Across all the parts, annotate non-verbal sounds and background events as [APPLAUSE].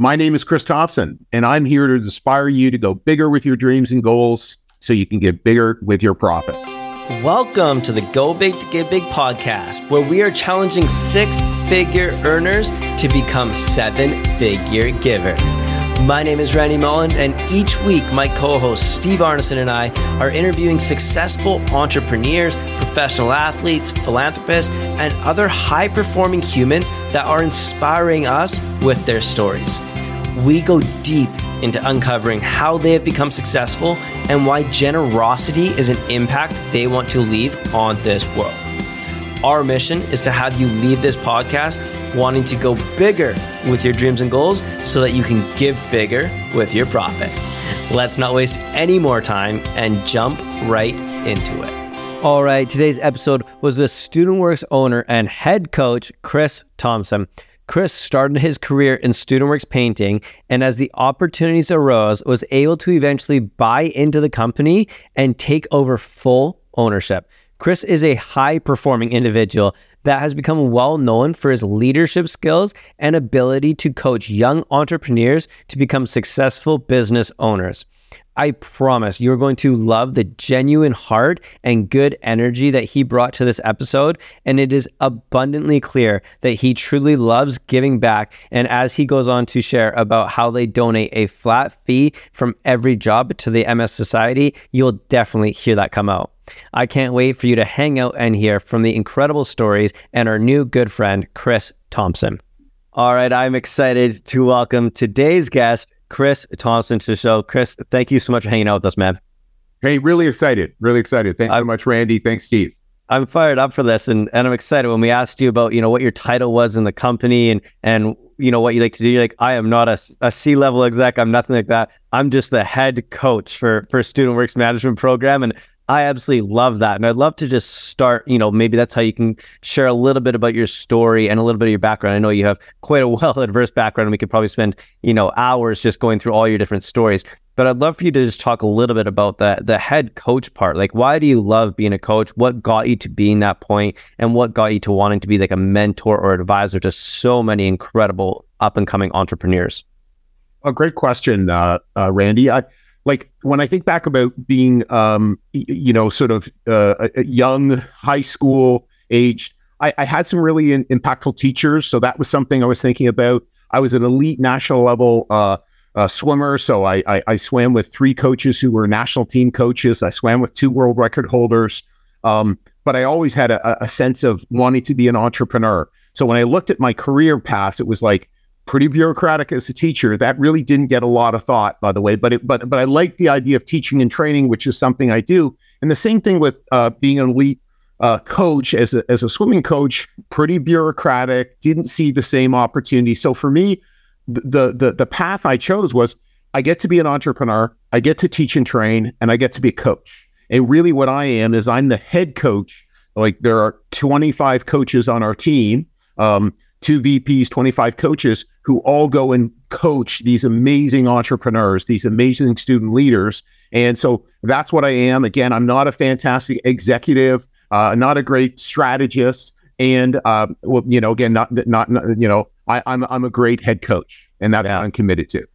My name is Chris Thomson, and I'm here to inspire you to go bigger with your dreams and goals so you can get bigger with your profits. Welcome to the Go Big to Give Big podcast, where we are challenging six figure earners to become seven figure givers. My name is Randy Molland, and each week my co host Steve Arneson and I are interviewing successful entrepreneurs, professional athletes, philanthropists, and other high performing humans that are inspiring us with their stories. We go deep into uncovering how they have become successful and why generosity is an impact they want to leave on this world. Our mission is to have you leave this podcast wanting to go bigger with your dreams and goals so that you can give bigger with your profits. Let's not waste any more time and jump right into it. All right, today's episode was with StudentWorks owner and head coach Chris Thomson. Chris started his career in StudentWorks painting, and as the opportunities arose, was able to eventually buy into the company and take over full ownership. Chris is a high performing individual that has become well known for his leadership skills and ability to coach young entrepreneurs to become successful business owners. I promise you're going to love the genuine heart and good energy that he brought to this episode. And it is abundantly clear that he truly loves giving back. And as he goes on to share about how they donate a flat fee from every job to the MS Society, you'll definitely hear that come out. I can't wait for you to hang out and hear from the incredible stories and our new good friend, Chris Thomson. All right, I'm excited to welcome today's guest, Chris Thomson, to the show. Chris, thank you so much for hanging out with us, man. Hey, really excited. Really excited. Thanks I'm, so much, Randy. Thanks, Steve. I'm fired up for this and, and I'm excited when we asked you about, you know, what your title was in the company and and you know what you like to do. You're like, I am not a, a C level exec. I'm nothing like that. I'm just the head coach for for Student Works Management Program. And I absolutely love that. And I'd love to just start, you know, maybe that's how you can share a little bit about your story and a little bit of your background. I know you have [LAUGHS] quite a well adverse background we could probably spend, you know, hours just going through all your different stories. But I'd love for you to just talk a little bit about the the head coach part. Like why do you love being a coach? What got you to being that point and what got you to wanting to be like a mentor or advisor to so many incredible up and coming entrepreneurs? A great question, uh, uh, Randy. I, like when I think back about being, um, you know, sort of uh, young high school aged, I, I had some really in, impactful teachers. So that was something I was thinking about. I was an elite national level uh, uh, swimmer, so I, I, I swam with three coaches who were national team coaches. I swam with two world record holders. Um, but I always had a, a sense of wanting to be an entrepreneur. So when I looked at my career path, it was like pretty bureaucratic as a teacher. That really didn't get a lot of thought, by the way. But it, but but I like the idea of teaching and training, which is something I do. And the same thing with uh, being an elite uh, coach as a, as a swimming coach. Pretty bureaucratic. Didn't see the same opportunity. So for me, the the the path I chose was I get to be an entrepreneur. I get to teach and train, and I get to be a coach. And really, what I am is I'm the head coach. Like there are 25 coaches on our team. Um, two VPs, 25 coaches who all go and coach these amazing entrepreneurs, these amazing student leaders. And so that's what I am. Again, I'm not a fantastic executive, uh, not a great strategist. And, uh, well, you know, again, not, not, not you know, I, am I'm, I'm a great head coach and that's yeah. what I'm committed to.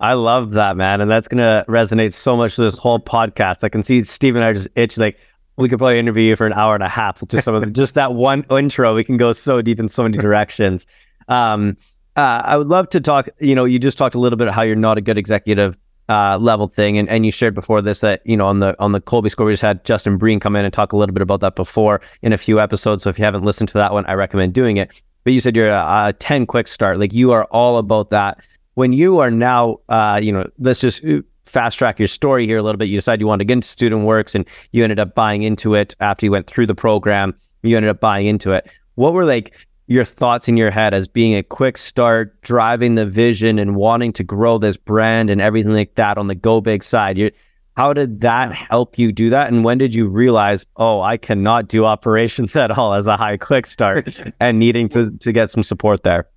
I love that, man. And that's going to resonate so much to this whole podcast. I can see Steve and I just itch like, we could probably interview you for an hour and a half just some of the, [LAUGHS] just that one intro. We can go so deep in so many directions. Um, uh, I would love to talk. You know, you just talked a little bit how you're not a good executive uh, level thing, and, and you shared before this that you know on the on the Kolbe score we just had Justin Breen come in and talk a little bit about that before in a few episodes. So if you haven't listened to that one, I recommend doing it. But you said you're a, a ten quick start, like you are all about that. When you are now, uh, you know, let's just fast track your story here a little bit. You decided you wanted to get into Student Works and you ended up buying into it after you went through the program. You ended up buying into it. What were like your thoughts in your head as being a quick start, driving the vision and wanting to grow this brand and everything like that on the go big side? You, how did that help you do that? And when did you realize, oh, I cannot do operations [LAUGHS] at all as a high quick start [LAUGHS] and needing to, to get some support there?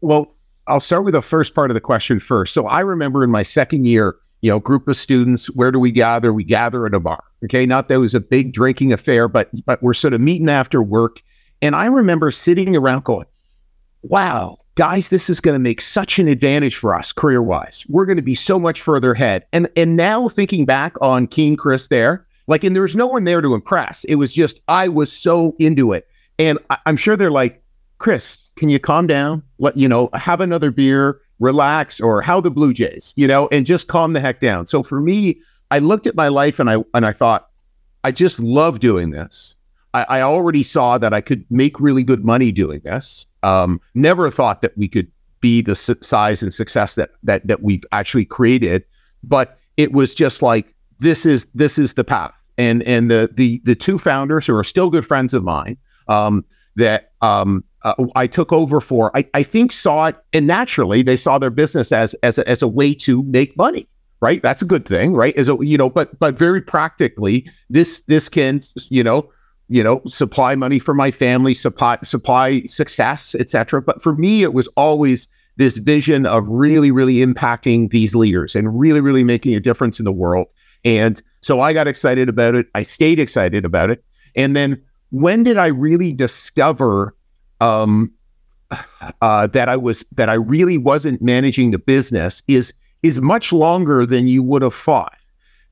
Well, I'll start with the first part of the question first. So I remember in my second year, you know, group of students, where do we gather? We gather at a bar. Okay. Not that it was a big drinking affair, but but we're sort of meeting after work. And I remember sitting around going, wow, guys, this is going to make such an advantage for us career wise. We're going to be so much further ahead. And and now thinking back on Keen Chris there, like, and there was no one there to impress. It was just I was so into it, and I, I'm sure they're like, Chris, can you calm down? Let you know, have another beer, relax, or how the Blue Jays, you know, and just calm the heck down. So for me, I looked at my life and I and I thought, I just love doing this. I, I already saw that I could make really good money doing this. Um, never thought that we could be the size and success that that that we've actually created, but it was just like this is this is the path. And and the the the two founders who are still good friends of mine um, that um, uh, I took over for, I, I think saw it and naturally they saw their business as as a, as a way to make money right? That's a good thing, right? As a you know, but but very practically, this this can you know you know supply money for my family, supply supply success, etc. But for me, it was always this vision of really really impacting these leaders and really really making a difference in the world. And so I got excited about it. I stayed excited about it. And then when did I really discover um, uh, that I was that I really wasn't managing the business? Is is much longer than you would have thought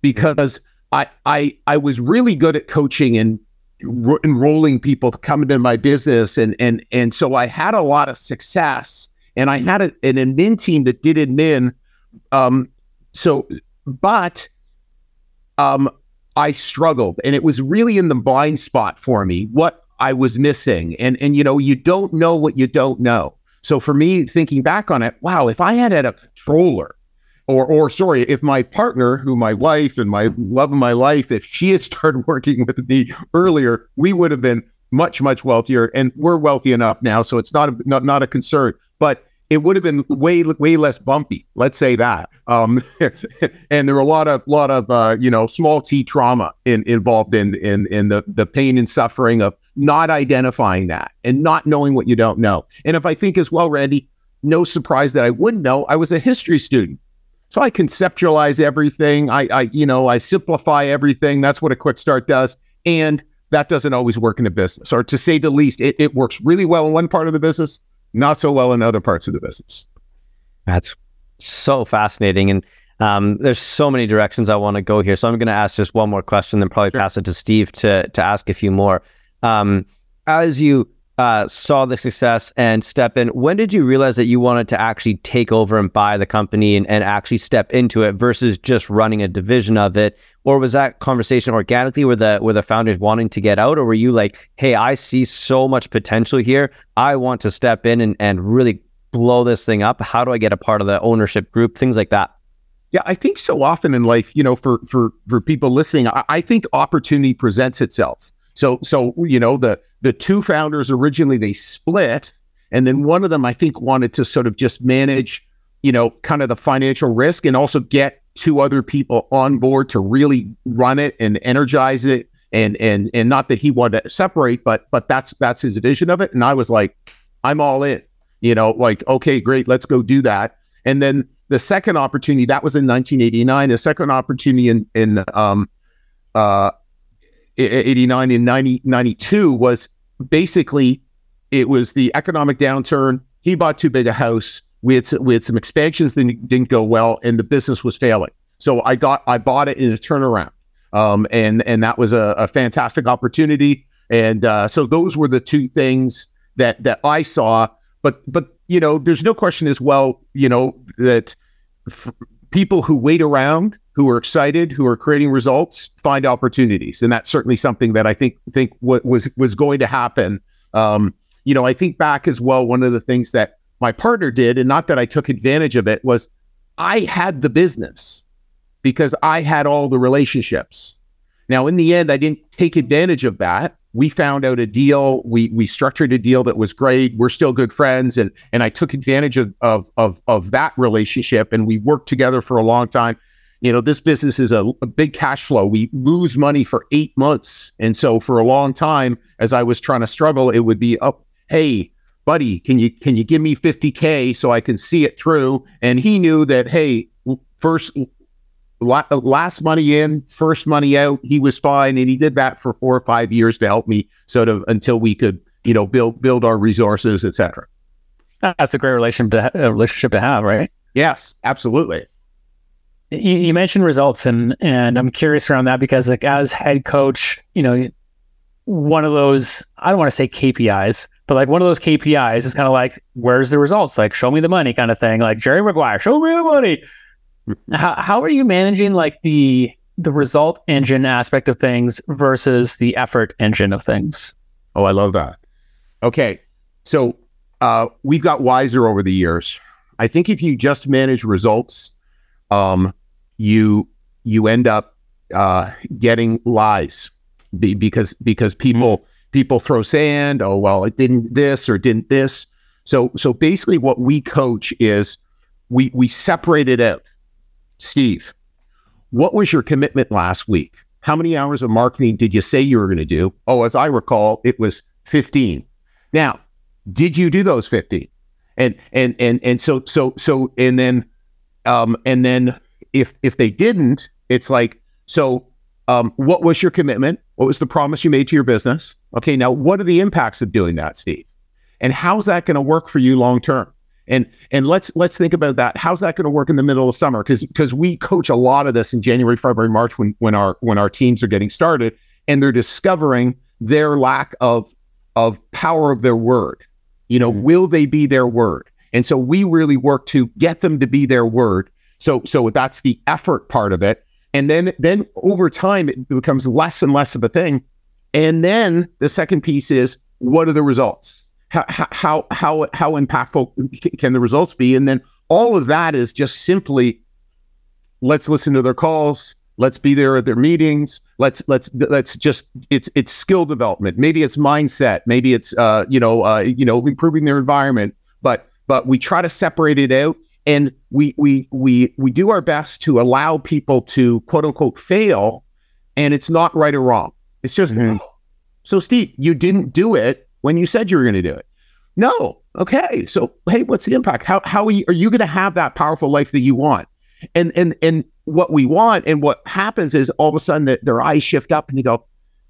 because I I I was really good at coaching and ro- enrolling people to come into my business and and and so I had a lot of success and I had a, an admin team that did admin um so but um I struggled and it was really in the blind spot for me what I was missing and and you know you don't know what you don't know. So for me thinking back on it wow if I had had a controller or or sorry, if my partner, who my wife and my love of my life, if she had [LAUGHS] started working with me earlier, we would have been much much wealthier, and we're wealthy enough now, so it's not a, not not a concern. But it would have been way way less bumpy. Let's say that. Um, [LAUGHS] and there were a lot of lot of uh, you know small t trauma in, involved in in in the the pain and suffering of not identifying that and not knowing what you don't know. And if I think as well, Randy, no surprise that I wouldn't know. I was a history student. So I conceptualize everything. I, I, you know, I simplify everything. That's what a quick start does. And that doesn't always work in a business, or to say the least, it, it works really well in one part of the business, not so well in other parts of the business. That's so fascinating. And um, there's so many directions I want to go here. So I'm going to ask just one more question, then probably sure. pass it to Steve to to ask a few more. Um, as you uh, saw the success and step in, when did you realize that you wanted to actually take over and buy the company and, and actually step into it versus just running a division of it? Or was that conversation organically with the with the founders wanting to get out? Or were you like, hey, I see so much potential here. I want to step in and, and really blow this thing up. How do I get a part of the ownership group? Things like that. Yeah, I think so often in life, you know, for for for people listening, I, I think opportunity presents itself. So so you know the the two founders originally they split, and then one of them I think wanted to sort of just manage, you know, kind of the financial risk and also get two other people on board to really run it and energize it. And and and not that he wanted to separate, but but that's that's his vision of it. And I was like, I'm all in. You know, like okay, great, let's go do that. And then the second opportunity that was in 1989. The second opportunity in in um, uh, 89 and 90, 92 was basically it was the economic downturn. He bought too big a house. We had we had some expansions that didn't go well, and the business was failing. So I got I bought it in a turnaround, um, and and that was a, a fantastic opportunity. And uh, so those were the two things that that I saw. But but you know, there's no question as well. You know that f- people who wait around who are excited, who are creating results, find opportunities, and that's certainly something that I think think what was was going to happen. Um, you know, I think back as well. One of the things that my partner did, and not that I took advantage of it, was I had the business because I had all the relationships. Now, in the end, I didn't take advantage of that. We found out a deal. We we structured a deal that was great. We're still good friends, and and I took advantage of of of, of that relationship, and we worked together for a long time you know, this business is a, a, big cash flow. We lose money for eight months. And so for a long time, as I was trying to struggle, it would be up, hey, buddy, can you can you give me 50K so I can see it through? And he knew that, hey, first last money in, first money out, he was fine. And he did that for four or five years to help me sort of until we could, you know, build build our resources, etc. That's a great relationship to ha- relationship to have, right? Yes, absolutely. You, you mentioned results, and and I'm curious around that because like as head coach, you know, one of those I don't want to say KPIs, but like one of those KPIs is kind of like where's the results? Like show me the money kind of thing. Like Jerry Maguire, show me the money. how how are you managing like the the result engine aspect of things versus the effort engine of things? Oh, I love that. Okay, so uh, we've got wiser over the years. I think if you just manage results, um, you you end up uh, getting lies be, because because people people throw sand. Oh well, it didn't this or didn't this. So so basically, what we coach is we we separate it out. Steve, what was your commitment last week? How many hours of marketing did you say you were going to do? Oh, as I recall, it was 15. Now, did you do those 15? And and and and so so so and then um and then if if they didn't, it's like so um what was your commitment? What was the promise you made to your business? Okay, now what are the impacts of doing that, Steve? And how's that going to work for you long term? And and let's let's think about that. How's that going to work in the middle of summer? Because because we coach a lot of this in January, February, March when when our when our teams are getting started and they're discovering their lack of of power of their word. You know, mm-hmm. will they be their word? And so we really work to get them to be their word. So so that's the effort part of it. And then then over time it becomes less and less of a thing. And then the second piece is what are the results? How how how how impactful can the results be? And then all of that is just simply let's listen to their calls, let's be there at their meetings let's let's let's just it's it's skill development maybe it's mindset maybe it's uh you know uh you know improving their environment but but we try to separate it out and we we we we do our best to allow people to quote unquote fail and it's not right or wrong. It's just mm-hmm. so steve you didn't do it when you said you were going to do it. No. Okay. So hey what's the impact? How how are you, are you going to have that powerful life that you want? And and and what we want and what happens is all of a sudden the, their eyes shift up and they go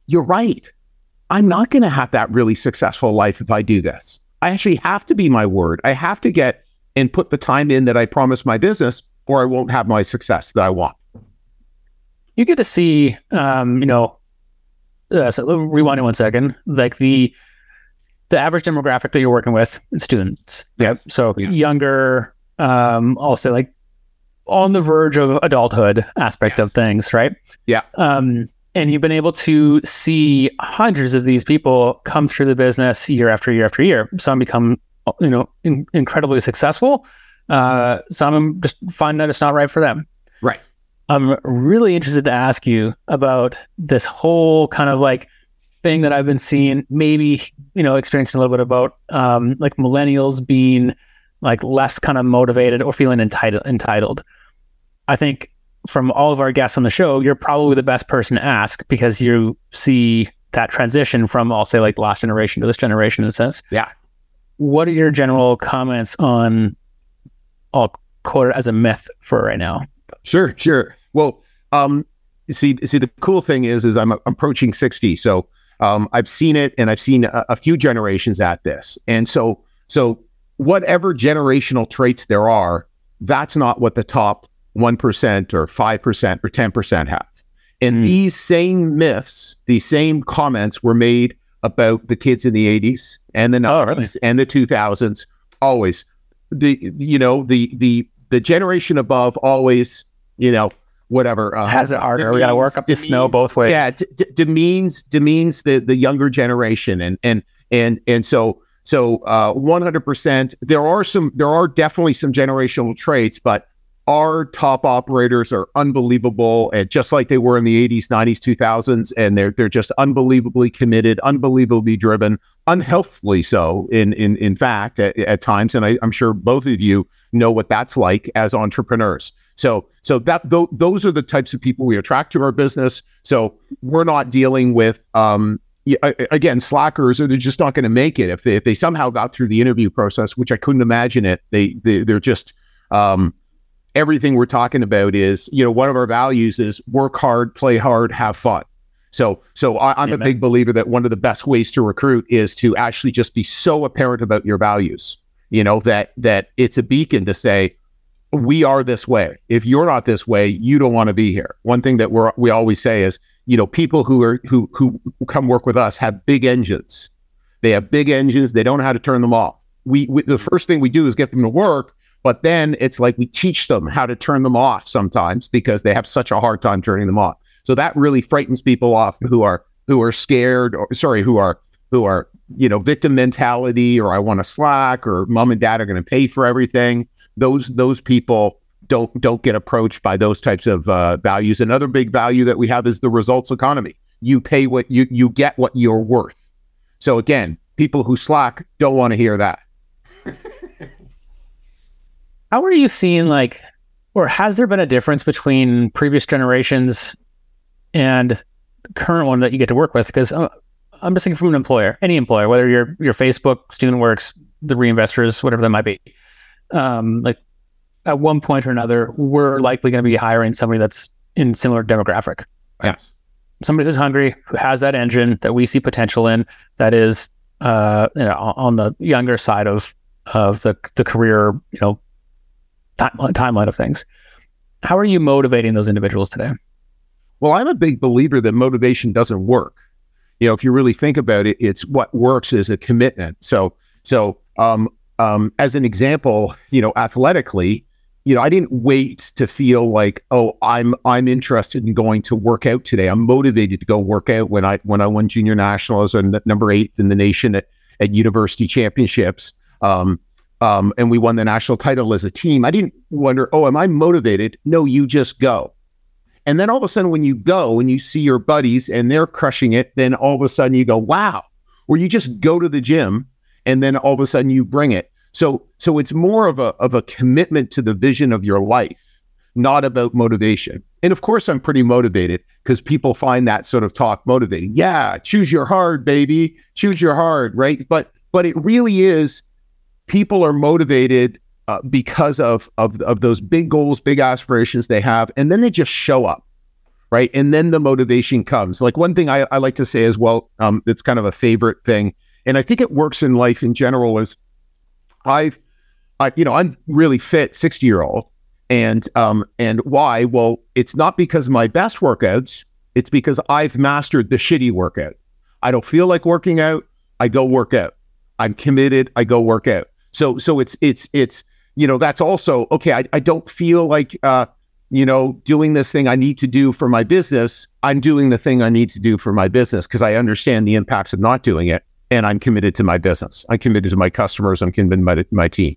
you're right. I'm not going to have that really successful life if i do this. I actually have to be my word. I have to get and put the time in that i promised my business or i won't have my success that i want you get to see um, you know uh, so rewind one second like the the average demographic that you're working with students yeah so yes. younger um also like on the verge of adulthood aspect yes. of things, right? Yeah. Um, and you've been able to see hundreds of these people come through the business year after year after year. Some become, you know, in- incredibly successful. Uh, some just find that it's not right for them. Right. I'm really interested to ask you about this whole kind of like thing that I've been seeing, maybe, you know, experiencing a little bit about um, like millennials being like less kind of motivated or feeling entitled entitled. I think from all of our guests on the show, you're probably the best person to ask because you see that transition from, I'll say, like the last generation to this generation in a sense. Yeah. What are your general comments on, I'll quote it as a myth for right now? Sure, sure. Well, um, see, see, the cool thing is, is I'm approaching 60. So um, I've seen it and I've seen a, a few generations at this. And so, so whatever generational traits there are, that's not what the top 1% or 5% or 10% have. And mm. these same myths, these same comments were made about the kids in the 80s and the 90s oh, really? and the 2000s always. The you know the the the generation above always you know whatever uh, has it harder? We got to work up the snow both ways. yeah d- d- demeans demeans the the younger generation and and and and so so uh 100% there are some there are definitely some generational traits but our top operators are unbelievable and just like they were in the 80s 90s 2000s and they're they're just unbelievably committed unbelievably driven unhealthily so in in in fact at, at times and I, am sure both of you know what that's like as entrepreneurs. So so that th- those are the types of people we attract to our business. So we're not dealing with um again slackers or they're just not going to make it. If they if they somehow got through the interview process which i couldn't imagine it they, they they're just um everything we're talking about is, you know, one of our values is work hard, play hard, have fun. So, so I, am a big believer that one of the best ways to recruit is to actually just be so apparent about your values. You know that that it's a beacon to say we are this way. If you're not this way, you don't want to be here. One thing that we we always say is, you know, people who are who who come work with us have big engines. They have big engines. They don't know how to turn them off. We, we the first thing we do is get them to work, but then it's like we teach them how to turn them off sometimes because they have such a hard time turning them off. So that really frightens people off who are who are scared or sorry, who are who are, you know, victim mentality or I want to slack or mom and dad are going to pay for everything. Those those people don't don't get approached by those types of uh, values. Another big value that we have is the results economy. You pay what you you get what you're worth. So again, people who slack don't want to hear that. [LAUGHS] How are you seeing like, or has there been a difference between previous generations and current one that you get to work with? Because uh, I'm just thinking from an employer, any employer, whether you're your Facebook, Student Works, the reinvestors, whatever that might be. Um, like at one point or another, we're likely going to be hiring somebody that's in similar demographic. Yes. Somebody who's hungry, who has that engine that we see potential in, that is uh, you know, on the younger side of of the the career, you know, timeline of things. How are you motivating those individuals today? Well, I'm a big believer that motivation doesn't work. You know, if you really think about it, it's what works is a commitment. So, so um, um, as an example, you know, athletically, you know, I didn't wait to feel like, oh, I'm I'm interested in going to work out today. I'm motivated to go work out when I when I won junior nationals and number eight in the nation at, at university championships. Um, um, and we won the national title as a team. I didn't wonder, oh, am I motivated? No, you just go. And then all of a sudden, when you go and you see your buddies and they're crushing it, then all of a sudden you go, wow. Or you just go to the gym and then all of a sudden you bring it. So, so it's more of a of a commitment to the vision of your life, not about motivation. And of course, I'm pretty motivated because people find that sort of talk motivating. Yeah, choose your hard, baby. Choose your hard, right? But but it really is. People are motivated uh, because of, of of those big goals, big aspirations they have, and then they just show up, right? And then the motivation comes. Like one thing I, I like to say as well, um, it's kind of a favorite thing, and I think it works in life in general. Is I've, I, you know, I'm really fit, sixty year old, and um, and why? Well, it's not because of my best workouts. It's because I've mastered the shitty workout. I don't feel like working out. I go work out. I'm committed. I go work out. So so it's it's it's you know, that's also okay. I, I don't feel like, uh, you know, doing this thing I need to do for my business. I'm doing the thing I need to do for my business because I understand the impacts of not doing it. And I'm committed to my business. I'm committed to my customers. I'm committed to my, my team.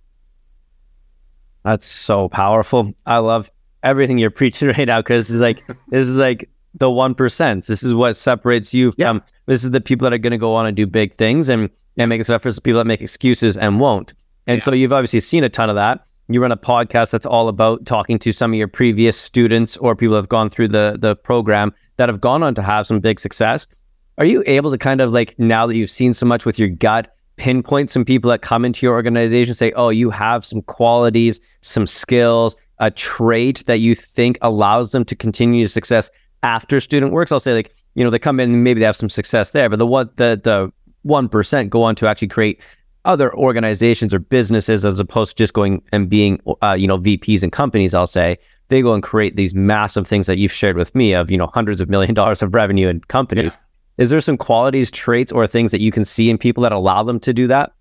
That's so powerful. I love everything you're preaching [LAUGHS] right now because it's like, this is like the 1%. This is what separates you from, yeah. this is the people that are going to go on and do big things and, and make stuff for the people that make excuses and won't. And yeah. so you've obviously seen a ton of that. You run a podcast that's all about talking to some of your previous students or people that have gone through the the program that have gone on to have some big success. Are you able to kind of like now that you've seen so much with your gut, pinpoint some people that come into your organization, say, oh, you have some qualities, some skills, a trait that you think allows them to continue success after student works? I'll say like, you know, they come in and maybe they have some success there, but the what the the one percent go on to actually create other organizations or businesses as opposed to just going and being uh, you know VPs and companies I'll say they go and create these massive things that you've shared with me of you know hundreds of million [LAUGHS] dollars of revenue in companies yeah. is there some qualities traits or things that you can see in people that allow them to do that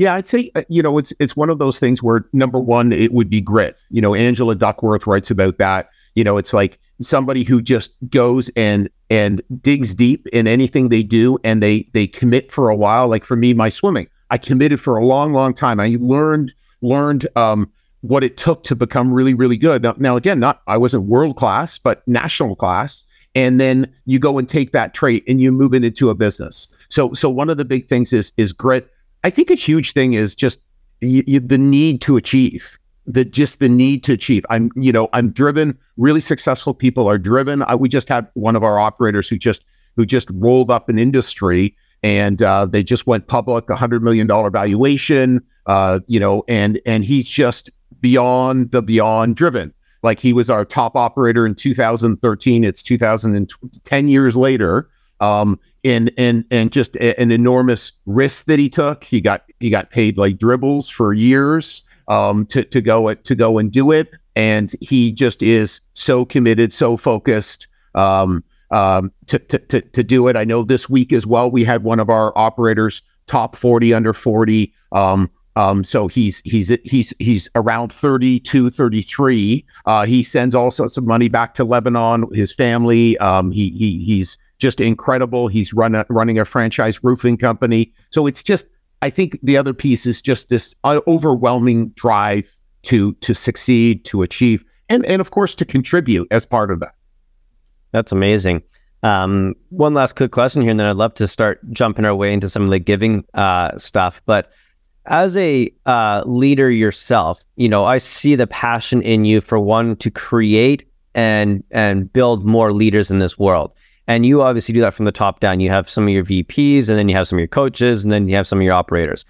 yeah, I'd say uh, you know it's it's one of those things where number one it would be grit. You know, Angela Duckworth writes about that. You know, it's like somebody who just goes and and digs deep in anything they do and they they commit for a while. Like for me, my swimming. I committed for a long, long time. I learned learned um, what it took to become really, really good. Now, now, again, not I wasn't world class, but national class. And then you go and take that trait and you move it into a business. So, so one of the big things is is grit. I think a huge thing is just y- y- the need to achieve. The just the need to achieve. I'm, you know, I'm driven. Really successful people are driven. I, we just had one of our operators who just who just rolled up an industry and uh, they just went public, a hundred million dollar valuation. Uh, you know, and and he's just beyond the beyond driven. Like he was our top operator in 2013. It's 2010 years later. Um, and and and just a, an enormous risk that he took. He got he got paid like dribbles for years um, to to go to go and do it, and he just is so committed, so focused um, um, to, to to to do it. I know this week as well. We had one of our operators top forty under forty. Um, um, so he's he's he's he's around 32, 33. Uh, he sends all sorts of money back to Lebanon, his family. Um, he he he's just incredible. He's run a, running a franchise roofing company. So it's just, I think the other piece is just this uh, overwhelming drive to to succeed, to achieve, and and of course to contribute as part of that. That's amazing. Um, one last quick question here, and then I'd love to start jumping our way into some of the giving uh, stuff. But as a uh, leader yourself, you know, I see the passion in you for one to create and and build more leaders in this world. And you obviously do that from the top down. You have some of your VPs, and then you have some of your coaches, and then you have some of your operators.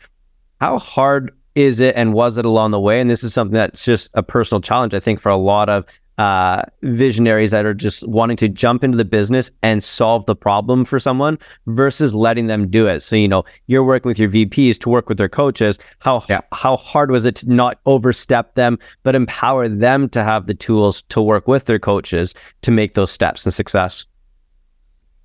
How hard is it, and was it along the way? And this is something that's just a personal challenge, I think, for a lot of uh, visionaries that are just wanting to jump into the business and solve the problem for someone versus letting them do it. So, you know, you're working with your VPs to work with their coaches. How yeah. how hard was it to not overstep them, but empower them to have the tools to work with their coaches to make those steps and success?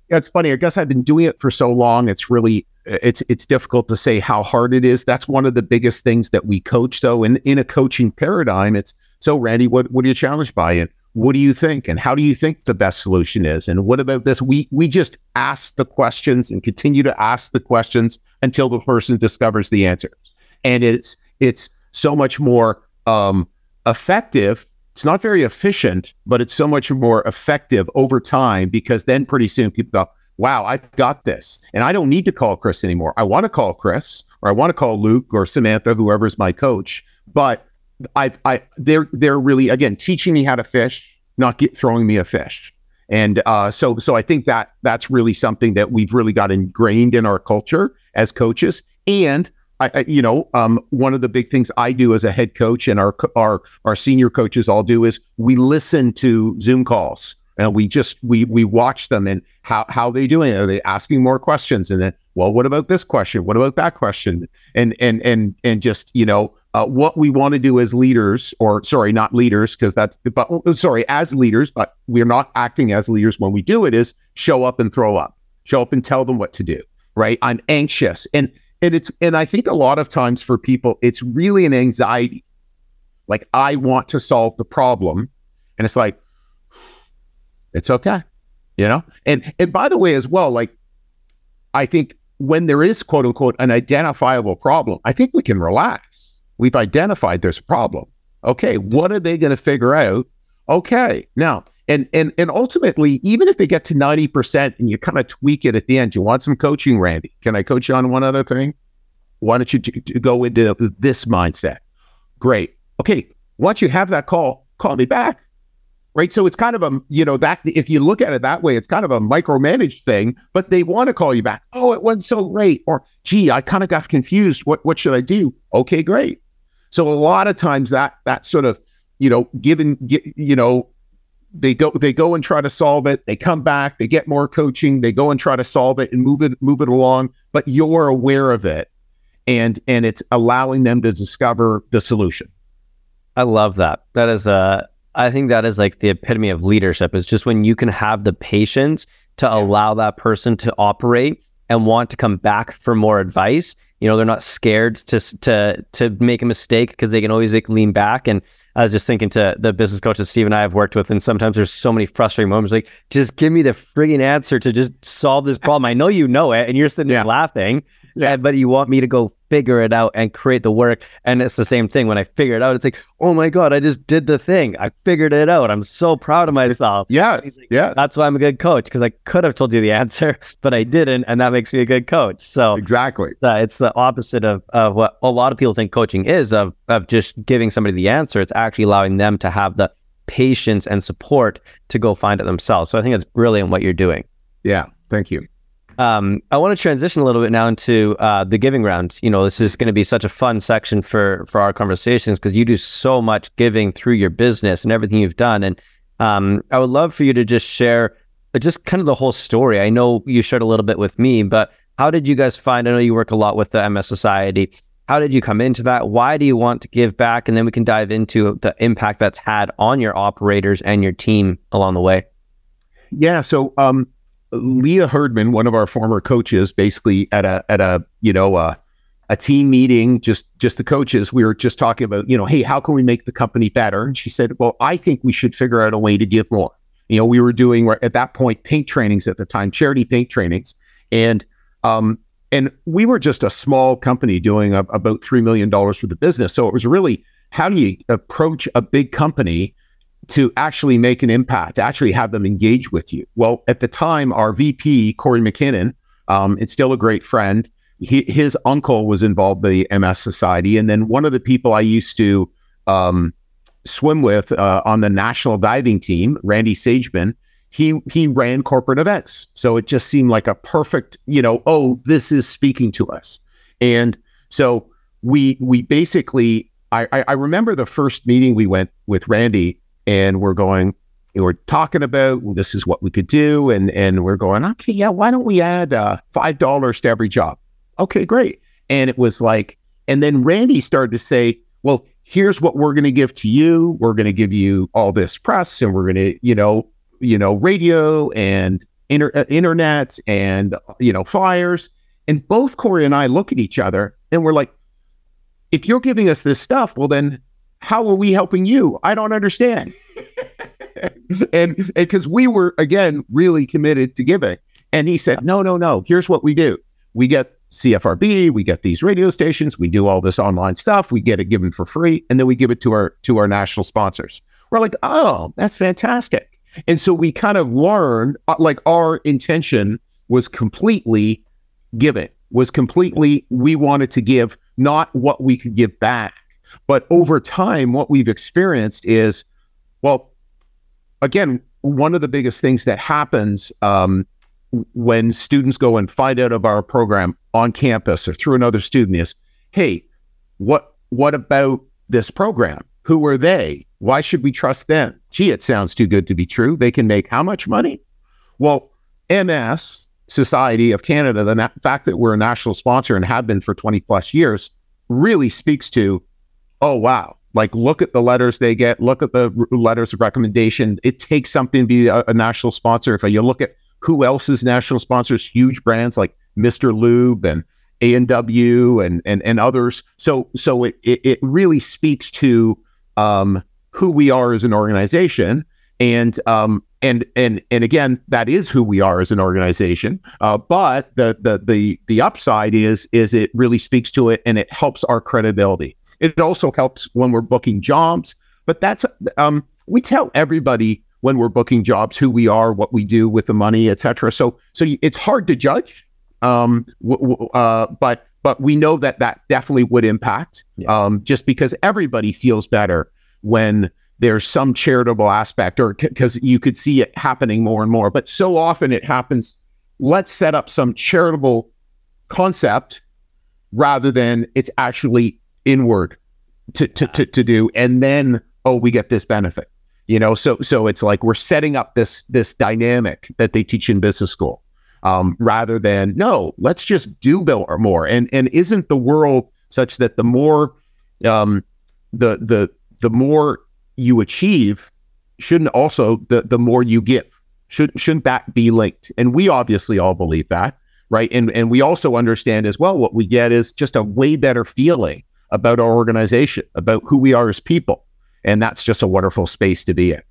Yeah, it's funny. I guess I've been doing it for so long. It's really it's it's difficult to say how hard it is. That's one of the biggest things that we coach, though. In in a coaching paradigm, it's so Randy. What what are you challenged by it? What do you think, and how do you think the best solution is? And what about this? We we just ask the questions and continue to ask the questions until the person discovers the answers. And it's it's so much more um, effective it's not very efficient, but it's so much more effective over time because then pretty soon people go, wow, I've got this. And I don't need to call Chris anymore. I want to call Chris or I want to call Luke or Samantha, whoever's my coach. But I, I, they're, they're really, again, teaching me how to fish, not get, throwing me a fish. And uh, so, so I think that that's really something that we've really got ingrained in our culture as coaches. And I, I, you know, um, one of the big things I do as a head coach and our our our senior coaches all do is we listen to Zoom calls. And we just we we watch them and how how they doing. Are they asking more questions? And then well what about this question? What about that question? And and and and just you know uh, what we want to do as leaders or sorry not leaders because that's but oh, sorry as leaders but we're not acting as leaders when we do it is show up and throw up show up and tell them what to do right i'm anxious and and it's and I think a lot of times for people, it's really an anxiety. Like I want to solve the problem, and it's like it's okay, you know. And and by the way, as well, like I think when there is quote unquote an identifiable problem, I think we can relax. We've identified there's a problem. Okay, what are they going to figure out? Okay, now and and and ultimately, even if they get to 90% and you kind of tweak it at the end, you want some coaching, Randy. Can I coach you on one other thing? Why don't you t- t- go into this mindset? Great. Okay. Once you have that call, call me back. Right. So it's kind of a, you know, that if you look at it that way, it's kind of a micromanaged thing, but they want to call you back. Oh, it went so great. Or, gee, I kind of got confused. What what should I do? Okay, great. So a lot of times that that sort of, you know, given, you know, they go they go and try to solve it. They come back they get more coaching they go and try to solve it and move it move it along. But you're aware of it and and it's allowing them to discover the solution. I love that. That is uh i think that is like the epitome of leadership. Is just when you can have the patience to yeah. allow that person to operate and want to come back for more advice you know they're not scared to to to make a mistake because they can always like, lean back and I was just thinking to the business coaches Steve and I have worked with, and sometimes there's so many frustrating moments. Like, just give me the frigging answer to just solve this problem. I know you know it, and you're sitting yeah. there laughing, yeah. but you want me to go figure it out and create the work. And it's the same thing. When I figure it out, it's like, oh my God, I just did the thing. I figured it out. I'm so proud of myself. Yes. Like, yeah. That's why I'm a good coach because I could have told you the answer, [LAUGHS] but I didn't. And that makes me a good coach. So exactly. Uh, it's the opposite of, of what a lot of people think coaching is of, of just giving somebody the answer. It's actually allowing them to have the patience and support to go find it themselves. So I think it's brilliant what you're doing. Yeah. Thank you. Um, I want to transition a little bit now into uh, the giving round. You know, this is going to be such a fun section for for our conversations because you do so much giving through your business and everything you've done. And um, I would love for you to just share just kind of the whole story. I know you shared a little bit with me, but how did you guys find? I know you work a lot with the MS Society. How did you come into that? Why do you want to give back? And then we can dive into the impact that's had on your operators and your team along the way. Yeah. So, um, Leah Herdman, one of our former coaches, basically at a at a you know uh, a team meeting, just just the coaches, we were just talking about you know, hey, how can we make the company better? And she said, well, I think we should figure out a way to give more. You know, we were doing at that point paint trainings at the time, charity paint trainings, and um, and we were just a small company doing a, about three million dollars for the business. So it was really how do you approach a big company to actually make an impact, to actually have them engage with you. Well, at the time, our VP, Corey McKinnon, um, it's still a great friend. He, his uncle was involved in the MS Society. And then one of the people I used to um, swim with uh, on the national diving team, Randy Sageman, he he ran corporate events. So it just seemed like a perfect, you know, oh, this is speaking to us. And so we we basically I, I remember the first meeting we went with Randy and we're going, we're talking about this is what we could do, and and we're going, okay, yeah, why don't we add uh, five dollars to every job? Okay, great. And it was like, and then Randy started to say, well, here's what we're going to give to you. We're going to give you all this press, and we're going to, you know, you know, radio and inter- uh, internet and you know, flyers. And both Corey and I look at each other, and we're like, if you're giving us this stuff, well, then how are we helping you? I don't understand. [LAUGHS] and because we were again really committed to giving. And he said, No, no, no. Here's what we do. We get CFRB, we get these radio stations, we do all this online stuff, we get it given for free, and then we give it to our to our national sponsors. We're like, oh, that's fantastic. And so we kind of learned uh, like our intention was completely giving, was completely we wanted to give, not what we could give back. But over time, what we've experienced is, well, again, one of the biggest things that happens um, when students go and find out of our program on campus or through another student is, hey, what what about this program? Who are they? Why should we trust them? Gee, it sounds too good to be true. They can make how much money? Well, MS Society of Canada, the na- fact that we're a national sponsor and have been for 20 plus years, really speaks to oh wow. Like look at the letters they get. Look at the r- letters of recommendation. It takes something to be a, a, national sponsor. If you look at who else is national sponsors huge brands like mr lube and a&w and and, and others. So so it, it, it really speaks to um, who we are as an organization. And um, and and and again that is who we are as an organization. Uh, but the the the the upside is is it really speaks to it and it helps our credibility it also helps when we're booking jobs, but that's um, we tell everybody when we're booking jobs who we are, what we do with the money, etc. So so it's hard to judge, um, w- w- uh, but but we know that that definitely would impact, yeah. um, just because everybody feels better when there's some charitable aspect, or because c- you could see it happening more and more. But so often it happens. Let's set up some charitable concept rather than it's actually inward to, to, to, to do. And then, oh, we get this benefit, you know? So, so it's like we're setting up this, this dynamic that they teach in business school. Um, rather than no, let's just do or more. And and isn't the world such that the more um, the the the more you achieve, shouldn't also the the more you give? Should shouldn't that be linked? And we obviously all believe that, right? And and we also understand as well what we get is just a way better feeling about our organization, about who we are as people. And that's just a wonderful space to be in.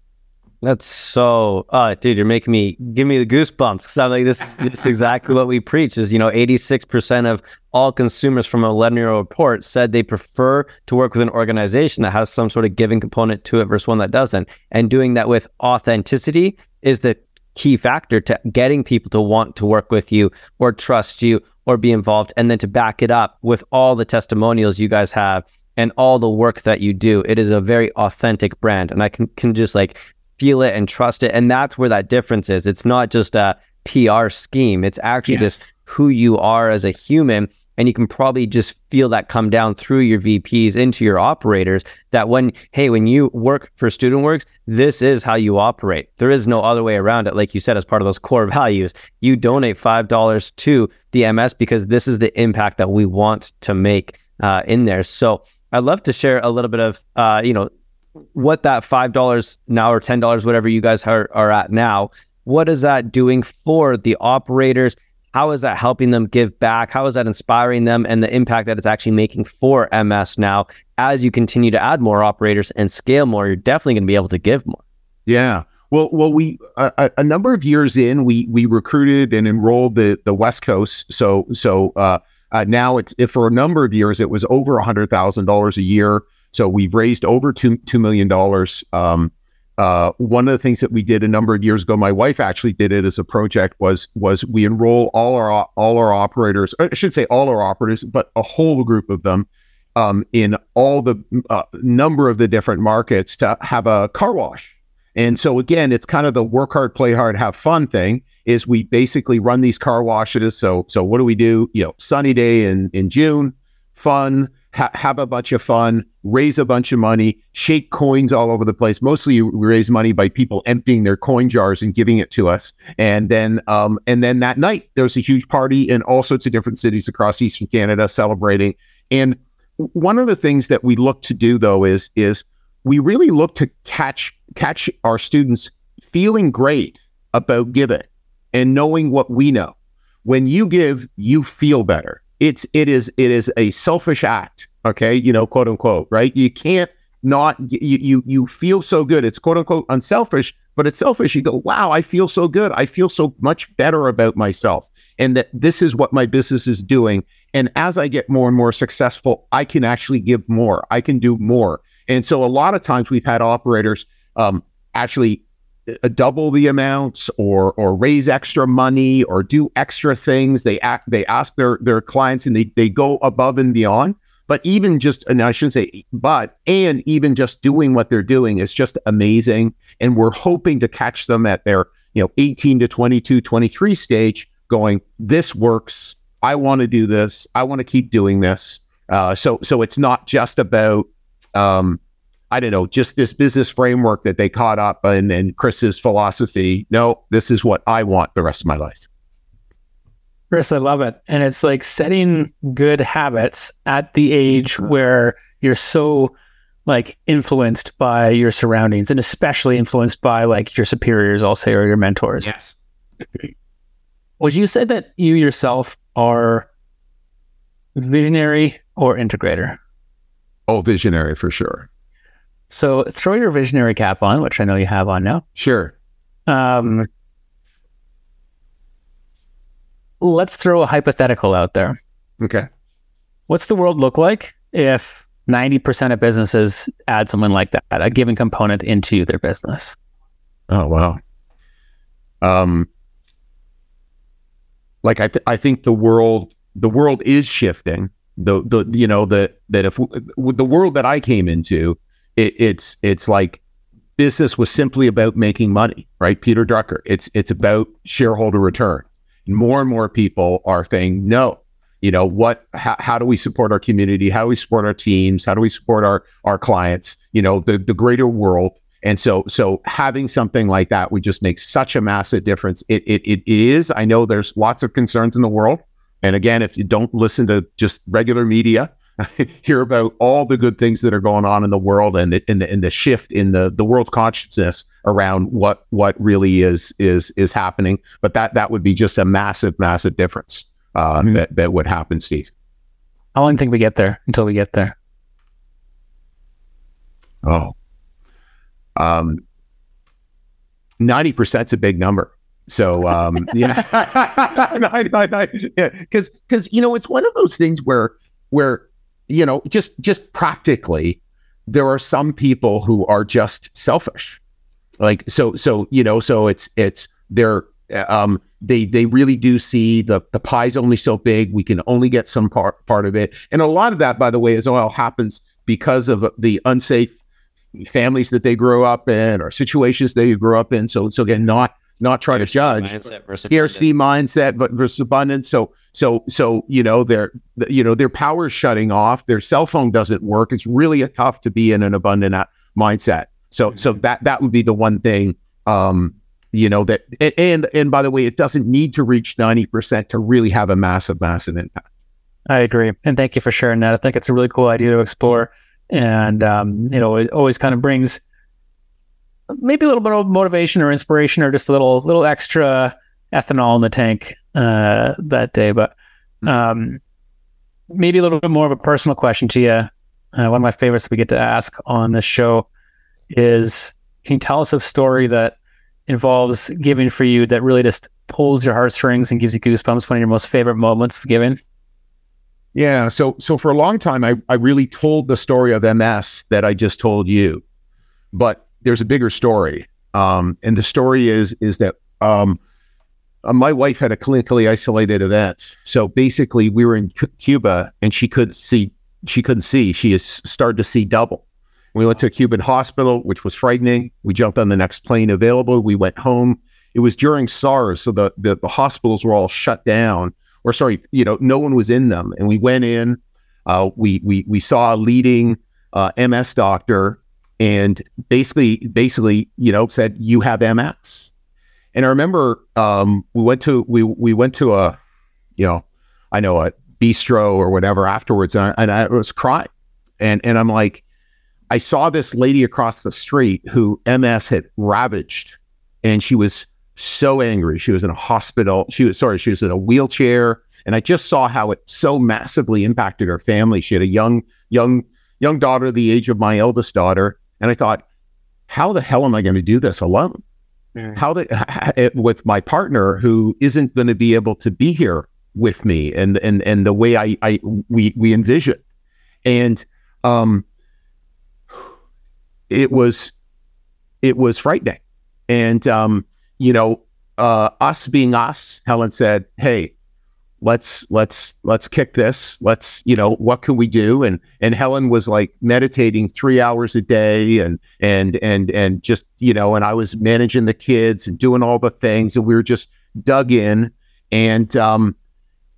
That's so, uh, dude, you're making me give me the goosebumps I'm like, this, this is exactly what we preach. Is you know, 86% of all consumers from a millennial report said they prefer to work with an organization that has some sort of giving component to it versus one that doesn't. And doing that with authenticity is the key factor to getting people to want to work with you or trust you or be involved. And then to back it up with all the testimonials you guys have and all the work that you do, it is a very authentic brand. And I can, can just like feel it and trust it. And that's where that difference is. It's not just a PR scheme, it's actually yes. just who you are as a human and you can probably just feel that come down through your VPs into your operators that when, hey, when you work for StudentWorks, this is how you operate. There is no other way around it. Like you said, as part of those core [LAUGHS] values, you donate $5 to the MS because this is the impact that we want to make uh, in there. So I'd love to share a little bit of, uh, you know, what that $5 now or $10, whatever you guys are, are at now, what is that doing for the operators? How is that helping them give back? How is that inspiring them and the impact that it's actually making for MS now? As you continue to add more operators and scale more, you're definitely going to be able to give more. Yeah. Well, well, we a, number of years in, we we recruited and enrolled the the West Coast. So so uh, uh, now it's for a number of years it was over a hundred thousand dollars a year. So we've raised over two two million dollars. Um, uh, one of the things that we did a number of years ago, my wife actually did it as a project was was we enroll all our all our operators. I should say all our operators, but a whole group of them um, in all the uh, number of the different markets to have a car wash. And so again, it's kind of the work hard, play hard, have fun thing. Is we basically run these car washes. So so what do we do? You know, sunny day in in June, fun ha- have a bunch of fun, raise a bunch of money, shake coins all over the place. Mostly, we raise money by people emptying their coin jars and giving it to us. And then, um, and then that night, there's a huge party in all sorts of different cities across Eastern Canada celebrating. And one of the things that we look to do, though, is is we really look to catch catch our students feeling great about giving and knowing what we know. When you give, you feel better it's it is it is a selfish act okay? You know quote unquote right? You can't not you you you feel so good. It's quote unquote unselfish but it's selfish. You go wow i feel so good. I feel so much better about myself and that this is what my business is doing. And as i get more and more successful i can actually give more. I can do more. And so a lot of times we've had operators um, actually double the amounts or or raise extra money or do extra things. They act they ask their their clients and they they go above and beyond. But even just and I shouldn't say but and even just doing what they're doing is just amazing. And we're hoping to catch them at their you know 18 to 22 23 stage going this works. I want to do this. I want to keep doing this. Uh, so so it's not just about um, I don't know, just this business framework that they caught up in and Chris's philosophy. No, this is what I want the rest of my life. Chris, I love it. And it's like setting good habits at the age where you're so like influenced by your surroundings and especially influenced by like your superiors, I'll say, or your mentors. Yes. [CLEARS THROAT] Would you say that you yourself are visionary or integrator? Oh, visionary for sure. So throw your visionary cap on, which I know you have on now. Sure. Um, let's throw a hypothetical out there. Okay. What's the world look like if 90% of businesses add someone like that, a given component into their business? Oh, wow. Um, like I, th- I think the world, the world is shifting. The, the, you know, the, that if the world that I came into, it, it's it's like business was simply about making money, right? Peter Drucker. It's it's about shareholder return. More and more people are saying no. You know what? How, how do we support our community? How do we support our teams? How do we support our our clients? You know the the greater world. And so so having something like that would just make such a massive difference. It it it is. I know there's lots of concerns in the world. And again, if you don't listen to just regular media, [LAUGHS] hear about all the good things that are going on in the world and the, and the, and the shift in the, the world consciousness around what what really is is is happening. But that that would be just a massive, massive difference uh, mm-hmm. that that would happen, Steve. How long do you think we get there until we get there? Oh, um, ninety percent's a big number. So um, [LAUGHS] yeah, [LAUGHS] yeah, because because you know it's one of those things where where you know, just just practically, there are some people who are just selfish. Like so, so you know, so it's it's they're um they they really do see the the pie's only so big. We can only get some part part of it, and a lot of that, by the way, as well happens because of the unsafe families that they grew up in or situations they grew up in. So so again, not not try to judge mindset scarcity mindset, but versus abundance. So So so you know their you know their power is shutting off. Their cell phone doesn't work. It's really tough to be in an abundant mindset. So so that that would be the one thing. Um, you know that and and by the way, it doesn't need to reach ninety percent to really have a massive massive impact. I agree, and thank you for sharing that. I think it's a really cool idea to explore, and um, you know, it always kind of brings maybe a little bit of motivation or inspiration, or just a little little extra ethanol in the tank uh, that day. But um, maybe a little bit more of a personal question to you. Uh, one of my favorites that we get to ask on this show is: Can you tell us a story that involves giving for you that really just pulls your heartstrings and gives you goosebumps? One of your most favorite moments of giving? Yeah. So so for a long time I, I really told the story of MS that I just told you. But there's a bigger story. Um, and the story is is that um, uh, my wife had a clinically isolated event. So basically we were in C- Cuba and she couldn't see she couldn't see. She has started to see double. We went to a Cuban hospital, which was frightening. We jumped on the next plane available. We went home. It was during SARS, so the, the, the hospitals were all shut down or sorry, you know, no one was in them. And we went in, uh, we we we saw a leading uh, MS doctor, and basically basically you know said you have MS. And I remember um, we went to we we went to a, you know, I know a bistro or whatever afterwards, and I, and I was crying, and and I'm like, I saw this lady across the street who MS had ravaged, and she was so angry. She was in a hospital. She was sorry, she was in a wheelchair. And I just saw how it so massively impacted her family. She had a young, young, young daughter, the age of my eldest daughter. And I thought, how the hell am I going to do this alone? Mm. How [LAUGHS] the with my partner who isn't going to be able to be here with me and and and the way I I we we envision. And um it was it was frightening. And um you know, uh, us being us, Helen said, "Hey, let's let's let's kick this. Let's you know what can we do?" And and Helen was like meditating three hours a day, and and and and just you know, and I was managing the kids and doing all the things, and we were just dug in. And um,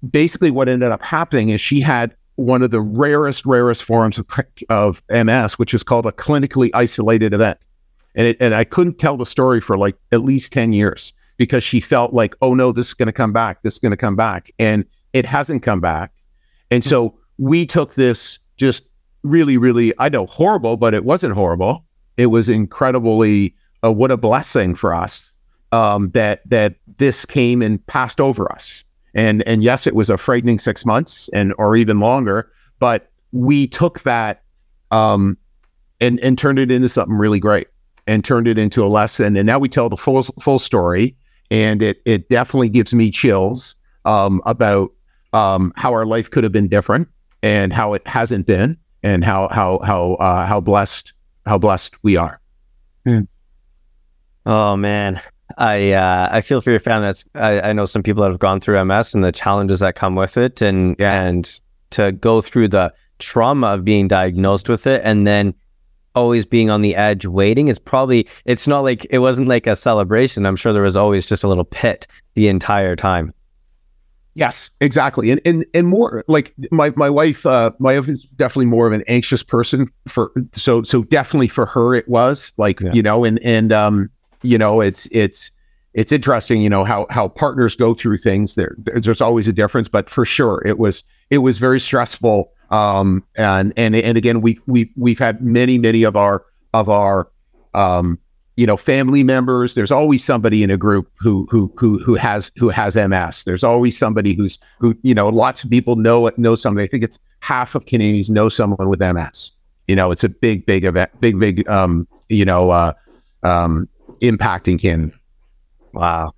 basically, what ended up happening is she had one of the rarest, rarest forms of, of MS, which is called a clinically isolated event and it, and I couldn't tell the story for like at least ten years because she felt like, oh no, this is going to come back, this is going to come back, and it hasn't come back, and so we took this just really, really, I know horrible, but it wasn't horrible. It was incredibly uh, what a blessing for us um, that that this came and passed over us. And and yes, it was a frightening six months and or even longer, but we took that um, and and turned it into something really great and turned it into a lesson. And now we tell the full full story, and it it definitely gives me chills um, about um, how our life could have been different and how it hasn't been, and how how how uh, how blessed how blessed we are. Hmm. Oh man, I uh, I feel for your family. That's I, I, know some people that have gone through MS and the challenges that come with it, and yeah. and to go through the trauma of being diagnosed with it, and then always being on the edge waiting is probably it's not like it wasn't like a celebration. I'm sure there was always just a little pit the entire time. Yes. Exactly. And and, and more like my my wife uh my wife is definitely more of an anxious person for so so definitely for her it was like yeah. you know and and um you know it's it's it's interesting you know how how partners go through things. There there's always a difference but for sure it was it was very stressful um, and and and again, we've we've we've had many many of our of our um, you know family members. There's always somebody in a group who who who who has who has MS. There's always somebody who's who you know. Lots of people know know somebody. I think it's half of Canadians know someone with MS. You know, it's a big big event, big big um, you know uh, um, impact in Canada. Wow.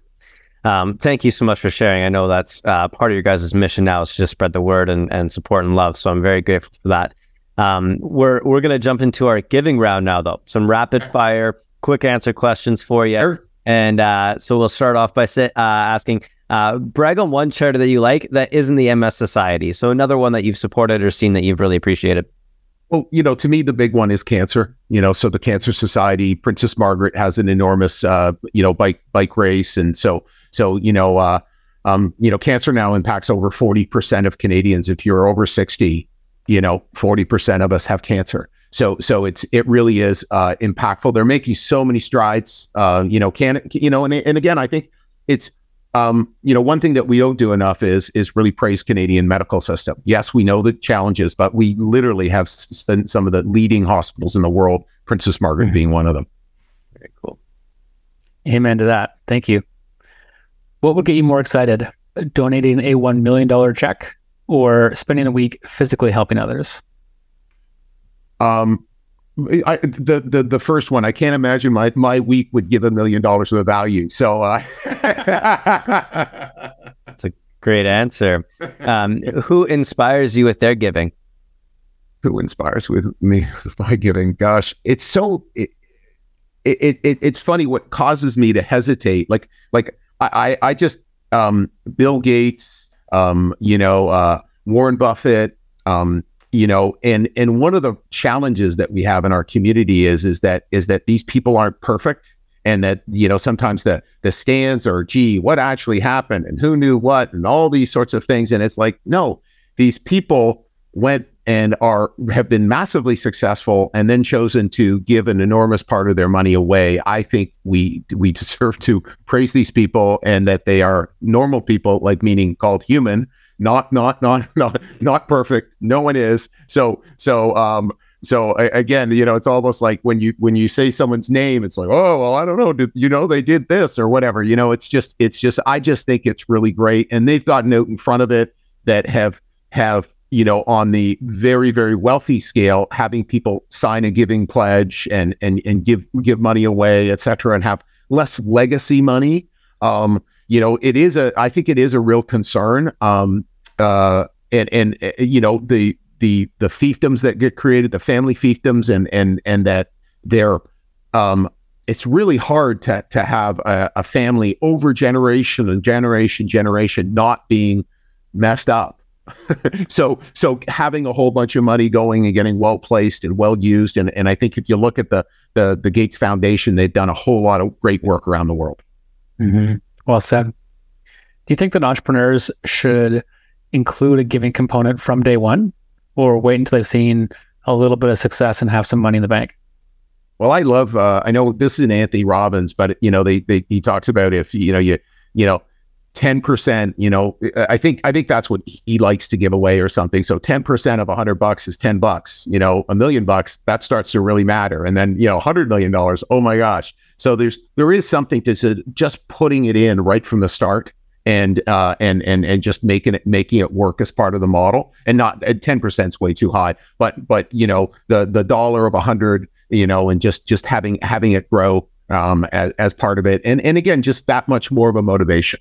Um, thank you so much for sharing. I know that's uh, part of your guys' mission now is to just spread the word and, and support and love. So I'm very grateful for that. Um, we're we're going to jump into our giving round now, though. Some rapid fire, quick answer questions for you. Sure. And uh, so we'll start off by say, uh, asking, uh, brag on one charity that you like that isn't the MS Society. So another one that you've supported or seen that you've really appreciated. Well, you know, to me, the big one is cancer. You know, so the Cancer Society, Princess Margaret has an enormous, uh, you know, bike bike race, and so so you know, uh, um, you know, cancer now impacts over 40% of Canadians. If you're over 60, you know, 40% of us have cancer. So, so it's, it really is uh, impactful. They're making so many strides, uh, you know, can, you know, and, and again, I think it's, um, you know, one thing that we don't do enough is is really praise Canadian medical system. Yes, we know the challenges, but we literally have s- some of the leading hospitals in the world. Princess Margaret mm-hmm. being one of them. Very cool. Amen to that. Thank you. What would get you more excited? Donating a $1 million check or spending a week physically helping others? Um, I, the, the the first one, I can't imagine my my week would give a million dollars of value. So uh... [LAUGHS] that's a great answer. Um, [LAUGHS] who inspires you with their giving? Who inspires with me with my giving? Gosh, it's so it, it, it it's funny what causes me to hesitate. Like like I, I just um, Bill Gates, um, you know, uh, Warren Buffett, um, you know, and and one of the challenges that we have in our community is is that is that these people aren't perfect, and that you know sometimes the the stands are, gee, what actually happened, and who knew what, and all these sorts of things, and it's like no, these people went and are have been massively successful and then chosen to give an enormous part of their money away. I think we we [LAUGHS] deserve to praise these people and that they are normal people like meaning called human not not not [LAUGHS] not not perfect. No one is. So so um so again you know it's almost like when you when you say someone's name it's like oh well i don't know. Did, you know they did this or whatever. You know it's just it's just i just think it's really great. And they've gotten out in front of it that have have you know, on the very, very wealthy scale, having people sign a giving pledge and and and give give money away, et cetera, and have less legacy money. Um, you know, it is a I think it is a real concern. Um, uh, and and uh, you know the the the fiefdoms that get created, the family fiefdoms, and and and that they're um, it's really hard to to have a, a family over generation and generation generation not being messed up [LAUGHS] so so having a whole bunch of money going and getting well placed and well used and, and I think if you look at the, the the Gates Foundation, they've done a whole lot of great work around the world. Mm-hmm. Well said. Do you think that entrepreneurs should include a giving component from day one, or wait until they've seen a little bit of success and have some money in the bank? Well, I love. Uh, I know this is an Anthony Robbins, but you know, they, they he talks about if you know you you know 10%, you know, I think I think that's what he likes to give away or something. So 10% of a 100 bucks is 10 bucks, you know, a million bucks, that starts to really matter. And then, you know, 100 million dollars, oh my gosh. So there's there is something to just putting it in right from the start and uh, and and and just making it making it work as part of the model and not 10% is way too high, but but you know, the the dollar of a 100, you know, and just just having having it grow um, as, as part of it. And and again, just that much more of a motivation.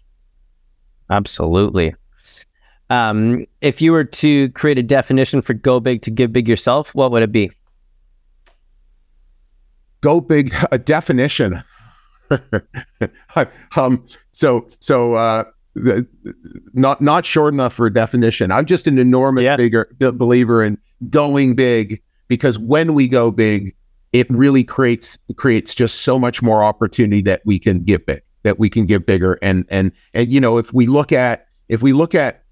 Absolutely. Um, if you were to create a definition for go big to give big yourself, what would it be? Go big, a definition. [LAUGHS] um, so, so, uh, not not short enough for a definition. I'm just an enormous yeah. bigger b- believer in going big because when we go big, it really creates creates just so much more opportunity that we can get big that we can get bigger. And and and you know, if we look at if we look at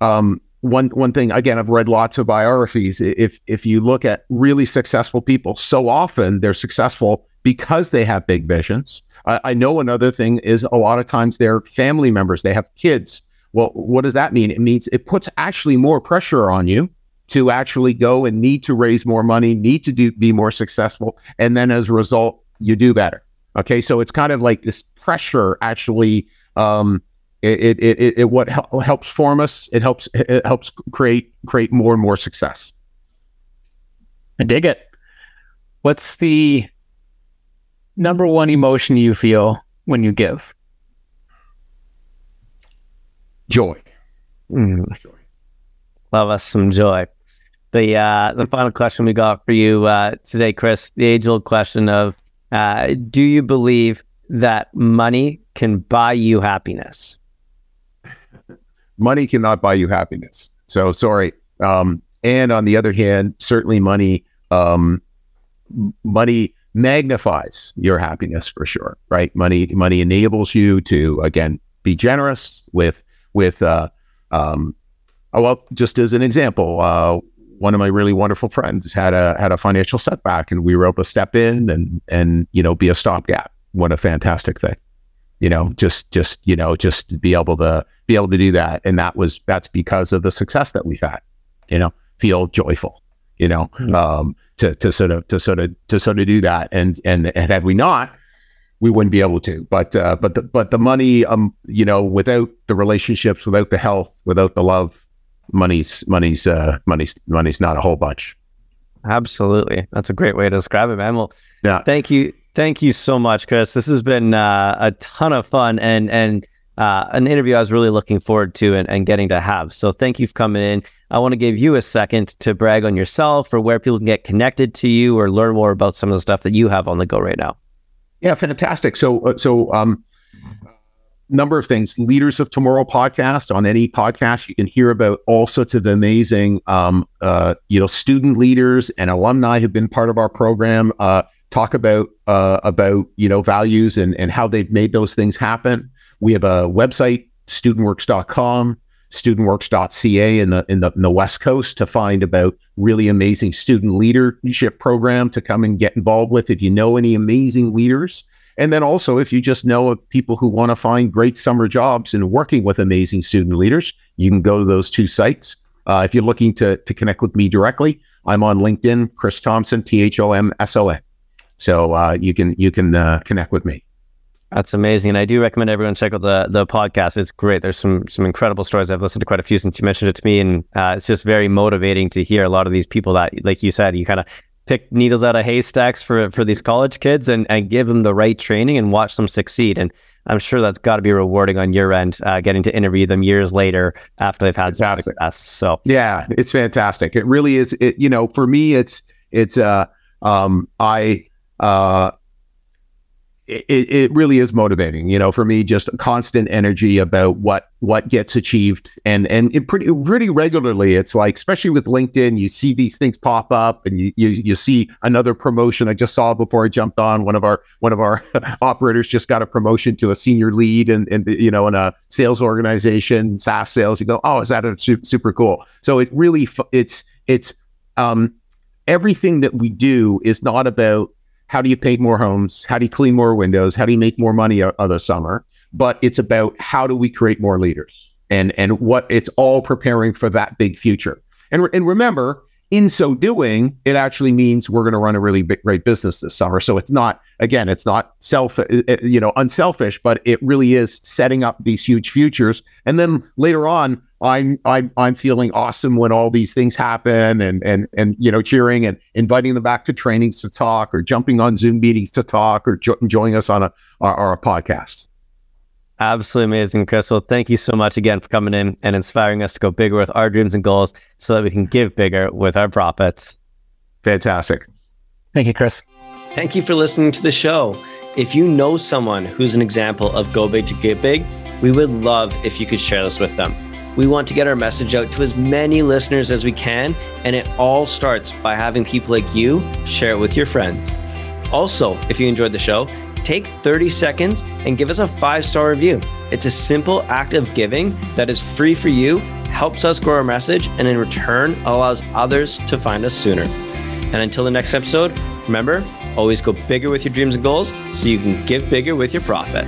um, one one thing again, I've read lots of biographies. If if you look at really successful people, so often they're successful because they have big visions. I, I know another thing is a lot of times they're family members, they have kids. Well, what does that mean? It means it puts actually more pressure on you to actually go and need to raise more money, need to do be more successful, and then as a result, you do better. Okay, so it's kind of like this pressure actually. Um, it, it, it, it what hel- helps form us. It helps it helps create create more and more success. I dig it. What's the number one emotion you feel when you give? Joy. Mm. Joy. Love us some joy. The uh, the final question we got for you uh, today, Chris, the age old question of uh, do you believe that money can buy you happiness? Money cannot buy you happiness. So sorry. Um, and on the other hand, certainly money, um, money magnifies your happiness for sure, right? Money, money enables you to again be generous with with, uh, um, oh, well, just as an example, uh, one of my really wonderful friends had a had a financial setback, and we were able to step in and and you know be a stopgap. What a fantastic thing! You know, just just you know just to be able to be able to do that, and that was that's because of the success that we've had. You know, feel joyful. You know, mm-hmm. um, to to sort of to sort of to sort of do that, and and and had we not, we wouldn't be able to. But uh, but the but the money, um, you know, without the relationships, without the health, without the love, money's money's uh, money's money's not a whole bunch. Absolutely, that's a great way to describe it, man. Well, yeah. Thank you, thank you so much, Chris. This has been uh, a ton of fun and and uh, an interview I was really looking forward to and, and getting to have. So thank you for coming in. I want to give you a second to brag on yourself or where people can get connected to you or learn more about some of the stuff that you have on the go right now. Yeah, fantastic. So, uh, so um, number of things. Leaders of Tomorrow podcast. On any podcast, you can hear about all sorts of amazing, um, uh, you know, student leaders and alumni who have been part of our program. Uh, talk about uh, about you know values and and how they've made those things happen. We have a website, studentworks.com studentworks.ca in the, in the in the West Coast to find about really amazing student leadership program to come and get involved with. If you know any amazing leaders, and then also if you just know of people who want to find great summer jobs and working with amazing student leaders, you can go to those two sites. Uh, if you're looking to to connect with me directly, I'm on LinkedIn, Chris Thomson, T H O M S O N. So uh, you can you can uh, connect with me. That's amazing, and I do recommend everyone check out the the podcast. It's great. There's some some incredible stories. I've listened to quite a few since you mentioned it to me, and uh, it's just very motivating to hear a lot of these people that, like you said, you kind of pick needles out of haystacks for for these college kids and and give them the right training and watch them succeed. And I'm sure that's got to be rewarding on your end, uh, getting to interview them years later after they've had success. So yeah, it's fantastic. It really is. It you know for me, it's it's uh um I uh it, it really is motivating, you know, for me, just constant energy about what what gets achieved, and and pretty pretty regularly. It's like, especially with LinkedIn, you see these things pop up, and you you, you see another promotion. I just saw before I jumped on one of our one of our [LAUGHS] operators just got a promotion to a senior lead, and and you know, in a sales organization, SaaS sales. You go, oh, is that a super, super cool? So it really it's it's um everything that we do is not about how do you paint more homes? How do you clean more windows? How do you make more money other summer? But it's about how do we create more leaders and and what it's all preparing for that big future. And and remember, in so doing, it actually means we're going to run a really big, great business this summer. So it's not again, it's not self uh, uh, you know unselfish, but it really is setting up these huge futures. And then later on, I'm I'm I'm feeling awesome when all these things happen and and and you know cheering and inviting them back to trainings to talk or jumping on Zoom meetings to talk or jo- joining us on a our, our podcast. Absolutely amazing, Chris. Well, thank you so much again for coming in and inspiring us to go bigger with our dreams and goals so that we can give bigger with our profits. Fantastic. Thank you, Chris. Thank you for listening to the show. If you know someone who's an example of go big to get big, we would love if you could share this with them. We want to get our message out to as many listeners as we can, and it all starts by having people like you share it with your friends. Also, if you enjoyed the show, take 30 seconds and give us a five star review. It's a simple act of giving that is free for you, helps us grow our message, and in return allows others to find us sooner. And until the next episode, remember, always go bigger with your dreams and goals so you can give bigger with your profit.